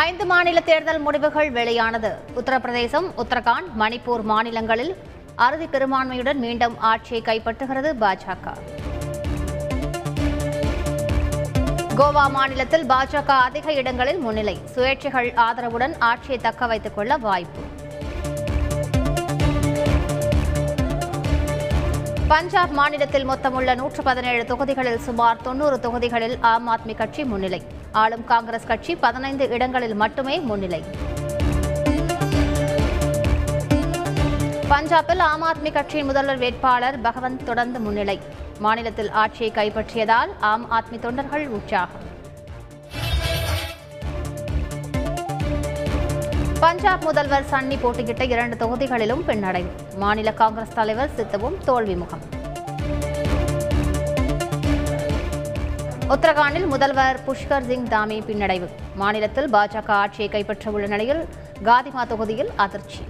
ஐந்து மாநில தேர்தல் முடிவுகள் வெளியானது. உத்தரப்பிரதேசம் உத்தரகாண்ட் மணிப்பூர் மாநிலங்களில் அறுதி பெரும்பான்மையுடன் மீண்டும் ஆட்சியை கைப்பற்றுகிறது பாஜக. கோவா மாநிலத்தில் பாஜக அதிக இடங்களில் முன்னிலை. சுயேட்சைகள் ஆதரவுடன் ஆட்சியை தக்க வைத்துக் கொள்ள வாய்ப்பு. பஞ்சாப் மாநிலத்தில் மொத்தமுள்ள நூற்று பதினேழு தொகுதிகளில் சுமார் தொன்னூறு தொகுதிகளில் ஆம் ஆத்மி கட்சி முன்னிலை. ஆளும் காங்கிரஸ் கட்சி பதினைந்து இடங்களில் மட்டுமே முன்னிலை. பஞ்சாபில் ஆம் ஆத்மி கட்சியின் முதல்வர் வேட்பாளர் பகவந்த் தொடர்ந்து முன்னிலை. மாநிலத்தில் ஆட்சியை கைப்பற்றியதால் ஆம் ஆத்மி தொண்டர்கள் உற்சாகம். பஞ்சாப் முதல்வர் சன்னி போட்டியிட்ட இரண்டு தொகுதிகளிலும் பின்னடைவு மாநில காங்கிரஸ் தலைவர் சித்துவும் தோல்வி முகம் உத்தரகாண்டில் முதல்வர் புஷ்கர் சிங் தாமி பின்னடைவு. மாநிலத்தில் பாஜக ஆட்சியை கைப்பற்ற உள்ள நிலையில் காதிமா தொகுதியில் அதிர்ச்சி.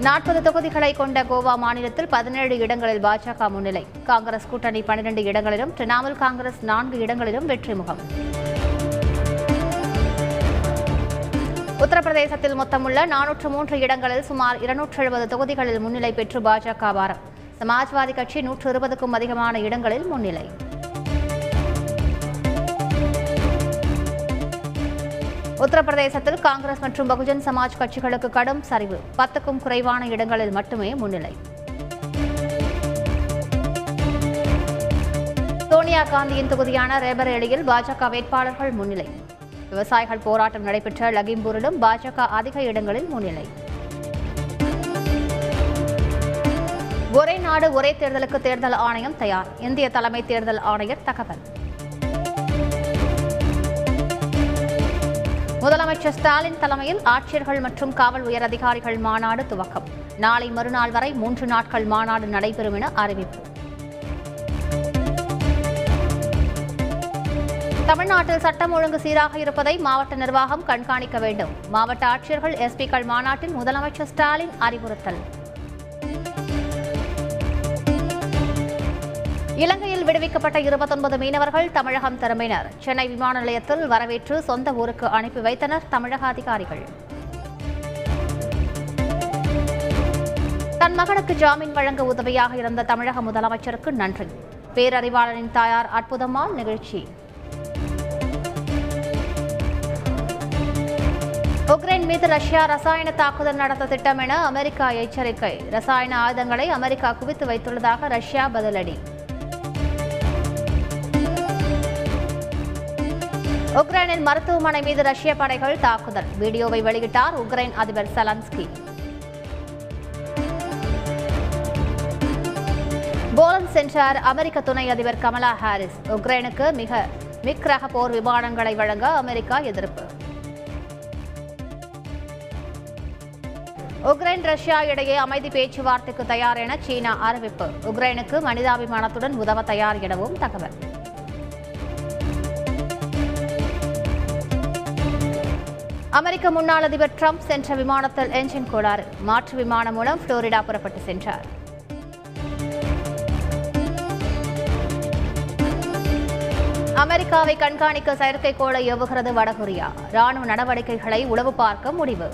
நாற்பது தொகுதிகளை கொண்ட கோவா மாநிலத்தில் பதினேழு இடங்களில் பாஜக முன்னிலை. காங்கிரஸ் கூட்டணி பனிரெண்டு இடங்களிலும் திரிணாமுல் காங்கிரஸ் நான்கு இடங்களிலும் வெற்றி முகம் உத்தரப்பிரதேசத்தில் மொத்தமுள்ள நானூற்று மூன்று இடங்களில் சுமார் இருநூற்று எழுபது தொகுதிகளில் முன்னிலை பெற்று பாஜக வாரம் சமாஜ்வாதி கட்சி நூற்று இருபதுக்கும் அதிகமான இடங்களில் முன்னிலை. உத்தரப்பிரதேசத்தில் காங்கிரஸ் மற்றும் பகுஜன் சமாஜ் கட்சிகளுக்கு கடும் சரிவு. பத்துக்கும் குறைவான இடங்களில் மட்டுமே முன்னிலை. சோனியா காந்தியின் தொகுதியான ரேபரேலியில் பாஜக வேட்பாளர்கள் முன்னிலை. விவசாயிகள் போராட்டம் நடைபெற்ற லகிம்பூரிலும் பாஜக அதிக இடங்களில் முன்னிலை. ஒரே நாடு ஒரே தேர்தலுக்கு தேர்தல் ஆணையம் தயார். இந்திய தலைமை தேர்தல் ஆணையர் தகவல். முதலமைச்சர் ஸ்டாலின் தலைமையில் ஆட்சியர்கள் மற்றும் காவல் உயர் அதிகாரிகள் மாநாடு துவக்கம். நாளை மறுநாள் வரை மூன்று நாட்கள் மாநாடு நடைபெறும் என அறிவிப்பு. தமிழ்நாட்டில் சட்டம் ஒழுங்கு சீராக இருப்பதை மாவட்ட நிர்வாகம் கண்காணிக்க வேண்டும். மாவட்ட ஆட்சியர்கள் எஸ்பிக்கள் மாநாட்டில் முதலமைச்சர் ஸ்டாலின் அறிவுறுத்தல். இலங்கையில் விடுவிக்கப்பட்ட இருபத்தொன்பது மீனவர்கள் தமிழகம் திரும்பினர். சென்னை விமான நிலையத்தில் வரவேற்று சொந்த ஊருக்கு அனுப்பி வைத்தனர் தமிழக அதிகாரிகள். தன் மகனுக்கு ஜாமீன் வழங்க உதவியாக இருந்த தமிழக முதலமைச்சருக்கு நன்றி. பேரறிவாளனின் தாயார் அற்புதமால் நிகழ்ச்சி. உக்ரைன் மீது ரஷ்யா ரசாயன தாக்குதல் நடத்த திட்டம் என அமெரிக்கா எச்சரிக்கை. ரசாயன ஆயுதங்களை அமெரிக்கா குவித்து வைத்துள்ளதாக ரஷ்யா பதிலடி. உக்ரைனின் மருத்துவமனை மீது ரஷ்ய படைகள் தாக்குதல். வீடியோவை வெளியிட்டார் உக்ரைன் அதிபர் சலன்ஸ்கி. போலந்து சென்றார் அமெரிக்க துணை அதிபர் கமலா ஹாரிஸ். உக்ரைனுக்கு மிக மிக்ரக போர் விமானங்களை வழங்க அமெரிக்கா எதிர்ப்பு. உக்ரைன் ரஷ்யா இடையே அமைதி பேச்சுவார்த்தைக்கு தயார் என சீனா அறிவிப்பு. உக்ரைனுக்கு மனிதாபிமானத்துடன் உதவ தயார் எனவும் தகவல். அமெரிக்க முன்னாள் அதிபர் ட்ரம்ப் சென்ற விமானத்தில் என்ஜின் கோளாறு. மாற்று விமானம் மூலம் புளோரிடா புறப்பட்டு சென்றார். அமெரிக்காவை கண்காணிக்க செயற்கைக்கோளை ஏவுகிறது வடகொரியா. ராணுவ நடவடிக்கைகளை உளவு பார்க்க முடிவு.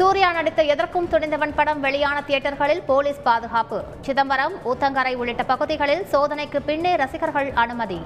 சூர்யா நடித்த எதற்கும் துணிந்தவன் படம் வெளியான தியேட்டர்களில் போலீஸ் பாதுகாப்பு. சிதம்பரம் ஊத்தங்கரை உள்ளிட்ட பகுதிகளில் சோதனைக்கு பின்னே ரசிகர்கள் அனுமதி.